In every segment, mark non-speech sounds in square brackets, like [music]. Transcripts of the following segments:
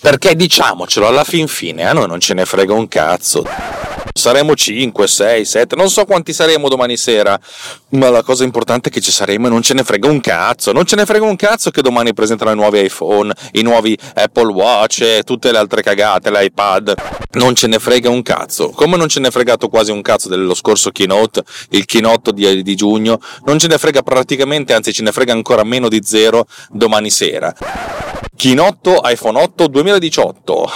Perché diciamocelo, alla fin fine a noi non ce ne frega un cazzo. Saremo 5, 6, 7, non so quanti saremo domani sera, ma la cosa importante è che ci saremo e non ce ne frega un cazzo. Non ce ne frega un cazzo che domani presentano i nuovi iPhone, i nuovi Apple Watch e tutte le altre cagate, l'iPad. Non ce ne frega un cazzo. Come non ce ne è fregato quasi un cazzo dello scorso keynote, il keynote di, di giugno, non ce ne frega praticamente, anzi ce ne frega ancora meno di zero domani sera. Chinotto iPhone 8 2018,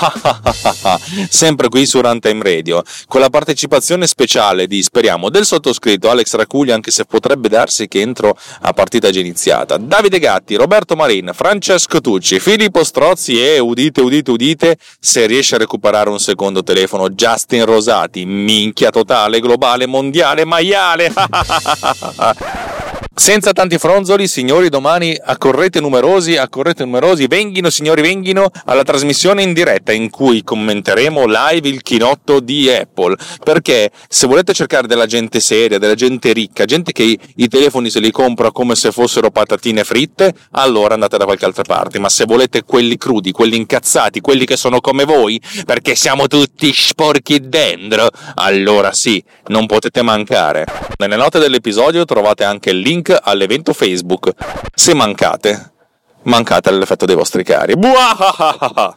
[laughs] sempre qui su Runtime Radio, con la partecipazione speciale di, speriamo, del sottoscritto Alex Racugli, anche se potrebbe darsi che entro a partita già iniziata, Davide Gatti, Roberto Marin, Francesco Tucci, Filippo Strozzi e, udite, udite, udite, se riesce a recuperare un secondo telefono, Justin Rosati, minchia totale, globale, mondiale, maiale. [laughs] Senza tanti fronzoli, signori, domani accorrete numerosi, accorrete numerosi, venghino signori, venghino alla trasmissione in diretta in cui commenteremo live il chinotto di Apple, perché se volete cercare della gente seria, della gente ricca, gente che i, i telefoni se li compra come se fossero patatine fritte, allora andate da qualche altra parte, ma se volete quelli crudi, quelli incazzati, quelli che sono come voi, perché siamo tutti sporchi dentro, allora sì, non potete mancare. Nelle note dell'episodio trovate anche il link all'evento Facebook. Se mancate, mancate all'effetto dei vostri cari. Buahahaha!